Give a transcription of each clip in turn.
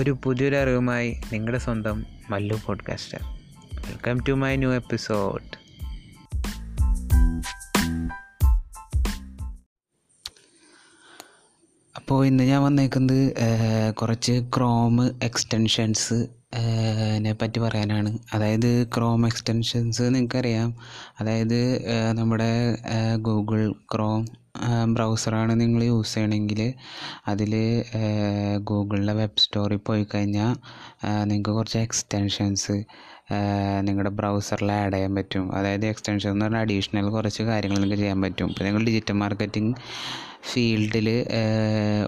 ഒരു പുതിയൊരു അറിവുമായി നിങ്ങളുടെ സ്വന്തം Mallu podcaster welcome to my new episode അപ്പോൾ ഇന്ന് ഞാൻ വന്നേക്കുന്നത് കുറച്ച് ക്രോം എക്സ്റ്റൻഷൻസ് പറ്റി പറയാനാണ്. അതായത് ക്രോം എക്സ്റ്റൻഷൻസ് നിങ്ങൾക്കറിയാം. അതായത് നമ്മുടെ ഗൂഗിൾ ക്രോം ബ്രൗസറാണ് നിങ്ങൾ യൂസ് ചെയ്യണമെങ്കിൽ അതിൽ ഗൂഗിളിലെ വെബ് സ്റ്റോറിൽ പോയി കഴിഞ്ഞാൽ നിങ്ങൾക്ക് കുറച്ച് എക്സ്റ്റൻഷൻസ് നിങ്ങളുടെ ബ്രൗസറിൽ ആഡ് ചെയ്യാൻ പറ്റും. അതായത് എക്സ്റ്റൻഷൻ എന്ന് പറഞ്ഞാൽ അഡീഷണൽ കുറച്ച് കാര്യങ്ങൾ നിങ്ങൾക്ക് ചെയ്യാൻ പറ്റും. ഇപ്പോൾ നിങ്ങൾ ഡിജിറ്റൽ മാർക്കറ്റിംഗ് ഫീൽഡിൽ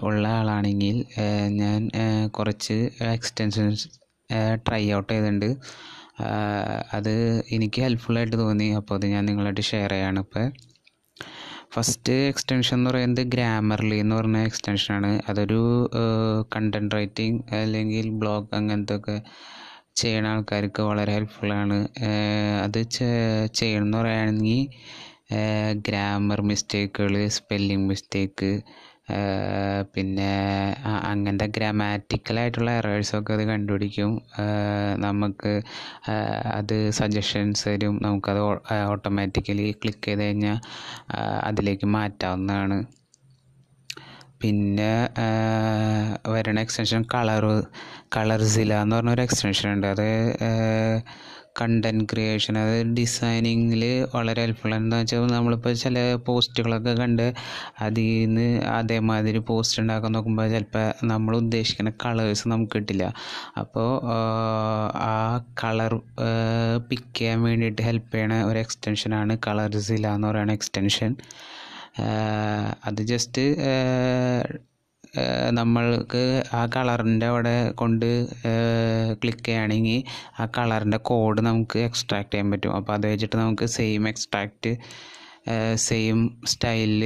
ഉള്ള ആളാണെങ്കിൽ ഞാൻ കുറച്ച് എക്സ്റ്റൻഷൻസ് ട്രൈ ഔട്ട് ചെയ്തിട്ടുണ്ട്. അത് എനിക്ക് ഹെൽപ്ഫുള്ളായിട്ട് തോന്നി. അപ്പോൾ അത് ഞാൻ നിങ്ങളായിട്ട് ഷെയർ ചെയ്യാണ് ഇപ്പോൾ ഫസ്റ്റ് എക്സ്റ്റൻഷൻ എന്ന് പറയുന്നത് ഗ്രാമർലി എന്ന് പറഞ്ഞ എക്സ്റ്റൻഷനാണ് അതൊരു കണ്ടന്റ് റൈറ്റിംഗ് അല്ലെങ്കിൽ ബ്ലോഗ് അങ്ങനത്തെ ഒക്കെ ചെയ്യണ ആൾക്കാർക്ക് വളരെ ഹെൽപ്ഫുള്ളാണ് അത് ചെയ്യണമെന്ന് പറയുകയാണെങ്കിൽ ഗ്രാമർ മിസ്റ്റേക്കുകൾ സ്പെല്ലിംഗ് മിസ്റ്റേക്ക് പിന്നെ അങ്ങനത്തെ ഗ്രാമാറ്റിക്കലായിട്ടുള്ള എറേഴ്സൊക്കെ അത് കണ്ടുപിടിക്കും. നമുക്ക് അത് സജഷൻസ് തരും. നമുക്കത് ഓട്ടോമാറ്റിക്കലി ക്ലിക്ക് ചെയ്ത് കഴിഞ്ഞാൽ അതിലേക്ക് മാറ്റാവുന്നതാണ്. പിന്നെ വരണ എക്സ്റ്റൻഷൻ കളർ കളർസില എന്ന് പറഞ്ഞൊരു എക്സ്റ്റൻഷൻ ഉണ്ട്. അത് കണ്ടന്റ് ക്രിയേഷൻ അത് ഡിസൈനിങ്ങിൽ വളരെ ഹെൽപ്ഫുൾ എന്താ വെച്ചാൽ നമ്മളിപ്പോൾ ചില പോസ്റ്റുകളൊക്കെ കണ്ട് അതിൽ നിന്ന് അതേമാതിരി പോസ്റ്റ് ഉണ്ടാക്കാൻ നോക്കുമ്പോൾ ചിലപ്പോൾ നമ്മൾ ഉദ്ദേശിക്കുന്ന കളേഴ്സ് നമുക്ക് കിട്ടില്ല. അപ്പോൾ ആ കളർ പിക്ക് ചെയ്യാൻ വേണ്ടിയിട്ട് ഹെൽപ്പ് ചെയ്യണ ഒരു എക്സ്റ്റൻഷനാണ് കളർസില എന്ന് പറയുന്ന എക്സ്റ്റൻഷൻ അത് ജസ്റ്റ് നമ്മൾക്ക് ആ കളറിന്റെ അവിടെ കൊണ്ട് ക്ലിക്ക് ചെയ്യുകയാണെങ്കിൽ ആ കളറിന്റെ കോഡ് നമുക്ക് എക്സ്ട്രാക്ട് ചെയ്യാൻ പറ്റും. അപ്പോൾ അത് വെച്ചിട്ട് നമുക്ക് സെയിം എക്സ്ട്രാക്റ്റ് സെയിം സ്റ്റൈലിൽ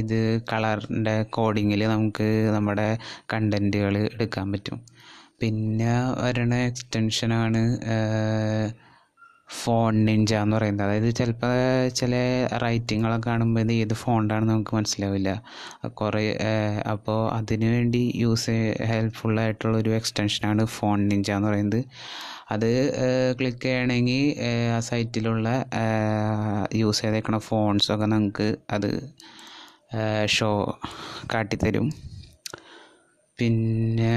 ഇത് കളറിന്റെ കോഡിങ്ങിൽ നമുക്ക് നമ്മുടെ കണ്ടന്റുകൾ എടുക്കാൻ പറ്റും. പിന്നെ വരണ എക്സ്റ്റൻഷനാണ് ഫോൺ നിഞ്ച എന്ന് പറയുന്നത്. അതായത് ചിലപ്പോൾ ചില റൈറ്റിങ്ങുകളൊക്കെ കാണുമ്പോൾ ഇത് ഏത് ഫോണ്ടാണെന്ന് നമുക്ക് മനസ്സിലാവില്ല. കുറേ അപ്പോൾ അതിനു വേണ്ടി യൂസ് ഹെൽപ്ഫുള്ളായിട്ടുള്ള ഒരു എക്സ്റ്റൻഷനാണ് ഫോൺ നിഞ്ച എന്ന് പറയുന്നത്. അത് ക്ലിക്ക് ചെയ്യണമെങ്കിൽ ആ സൈറ്റിലുള്ള യൂസ് ചെയ്തേക്കണ ഫോൺസൊക്കെ നമുക്ക് അത് ഷോ കാട്ടിത്തരും. പിന്നെ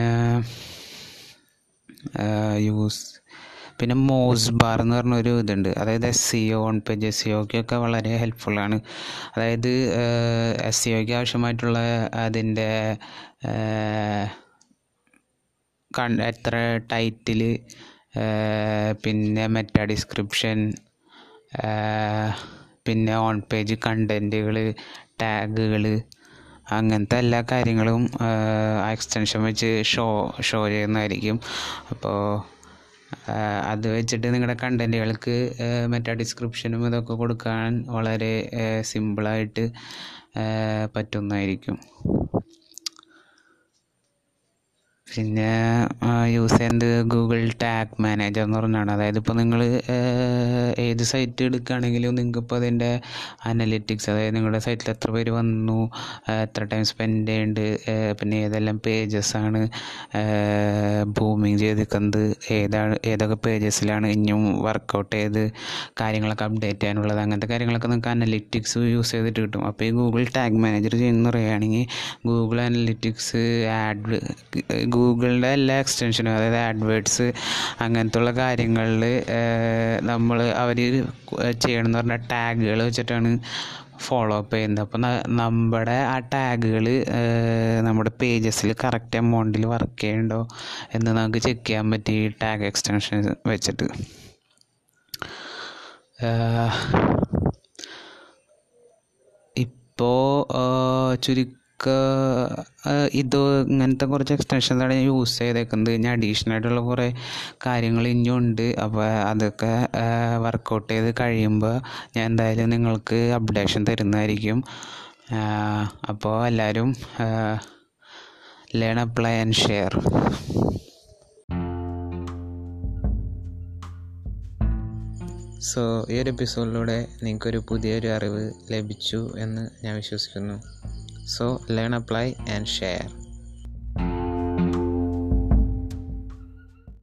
യൂസ് പിന്നെ മോസ് ബാർ എന്ന് പറഞ്ഞൊരു ഇതുണ്ട്. അതായത് S E O on page S E ഒക്കൊക്കെ വളരെ ഹെൽപ്ഫുള്ളാണ് അതായത് എസ് സി ഒക്ക് ആവശ്യമായിട്ടുള്ള അതിന്റെ എത്ര ടൈറ്റിൽ പിന്നെ മെറ്റ ഡിസ്ക്രിപ്ഷൻ പിന്നെ ഓൺ പേജ് കണ്ടന്റുകൾ ടാഗുകൾ അങ്ങനത്തെ എല്ലാ കാര്യങ്ങളും എക്സ്റ്റൻഷൻ വെച്ച് ഷോ ഷോ ചെയ്യുന്നതായിരിക്കും. അപ്പോൾ അത് വെച്ചിട്ട് നിങ്ങളുടെ കണ്ടന്റുകൾക്ക് മറ്റേ ഡിസ്ക്രിപ്ഷനും ഇതൊക്കെ കൊടുക്കാൻ വളരെ സിമ്പിളായിട്ട് പറ്റുന്നതായിരിക്കും. പിന്നെ യൂസ് ചെയ്യുന്നത് ഗൂഗിൾ ടാഗ് മാനേജർ എന്ന് പറഞ്ഞാണ്. അതായത് ഇപ്പോൾ നിങ്ങൾ ഏത് സൈറ്റ് എടുക്കുകയാണെങ്കിലും നിങ്ങൾക്ക് ഇപ്പോൾ അതിന്റെ അനലിറ്റിക്സ് അതായത് നിങ്ങളുടെ സൈറ്റിൽ എത്ര പേര് വന്നു എത്ര ടൈം സ്പെൻഡ് ചെയ്യുന്നുണ്ട് പിന്നെ ഏതെല്ലാം ആണ് ബൂമിങ് ചെയ്തിരിക്കുന്നത് ഏതാണ് ഏതൊക്കെ പേജസിലാണ് ഇനിയും വർക്കൗട്ട് ചെയ്ത് കാര്യങ്ങളൊക്കെ അപ്ഡേറ്റ് ചെയ്യാനുള്ളത് അങ്ങനത്തെ കാര്യങ്ങളൊക്കെ നിങ്ങൾക്ക് അനലിറ്റിക്സ് യൂസ് ചെയ്തിട്ട് കിട്ടും. അപ്പോൾ ഈ ഗൂഗിൾ ടാഗ് മാനേജർ ചെയ്യുന്ന പറയുകയാണെങ്കിൽ ഗൂഗിൾ അനലിറ്റിക്സ് ആഡ് ഗൂഗിളിന്റെ എല്ലാ എക്സ്റ്റൻഷനും അതായത് ആഡ്വേർഡ്സ് അങ്ങനത്തെ ഉള്ള കാര്യങ്ങളിൽ നമ്മൾ അവർ ചെയ്യണമെന്ന് പറഞ്ഞാൽ ടാഗുകൾ വെച്ചിട്ടാണ് ഫോളോ അപ്പ് ചെയ്യുന്നത്. അപ്പോൾ നമ്മുടെ ആ ടാഗുകൾ നമ്മുടെ പേജസിൽ കറക്റ്റ് എമൗണ്ടിൽ വർക്ക് ചെയ്യുന്നുണ്ടോ എന്ന് നമുക്ക് ചെക്ക് ചെയ്യാൻ പറ്റി ടാഗ് എക്സ്റ്റൻഷൻ വെച്ചിട്ട്. ഇപ്പോൾ ചുരുക്കം ഇത് ഇങ്ങനത്തെ കുറച്ച് എക്സ്റ്റൻഷൻസാണ് ഞാൻ യൂസ് ചെയ്തേക്കുന്നത്. ഞാൻ അഡീഷണൽ ആയിട്ടുള്ള കുറേ കാര്യങ്ങൾ ഇനിയും ഉണ്ട്. അപ്പോൾ അതൊക്കെ വർക്കൗട്ട് ചെയ്ത് കഴിയുമ്പോൾ ഞാൻ എന്തായാലും നിങ്ങൾക്ക് അപ്ഡേഷൻ തരുന്നതായിരിക്കും. അപ്പോൾ എല്ലാവരും learn apply and share so ഈ ഒരു എപ്പിസോഡിലൂടെ നിങ്ങൾക്കൊരു പുതിയൊരു അറിവ് ലഭിച്ചു എന്ന് ഞാൻ വിശ്വസിക്കുന്നു. So learn apply and share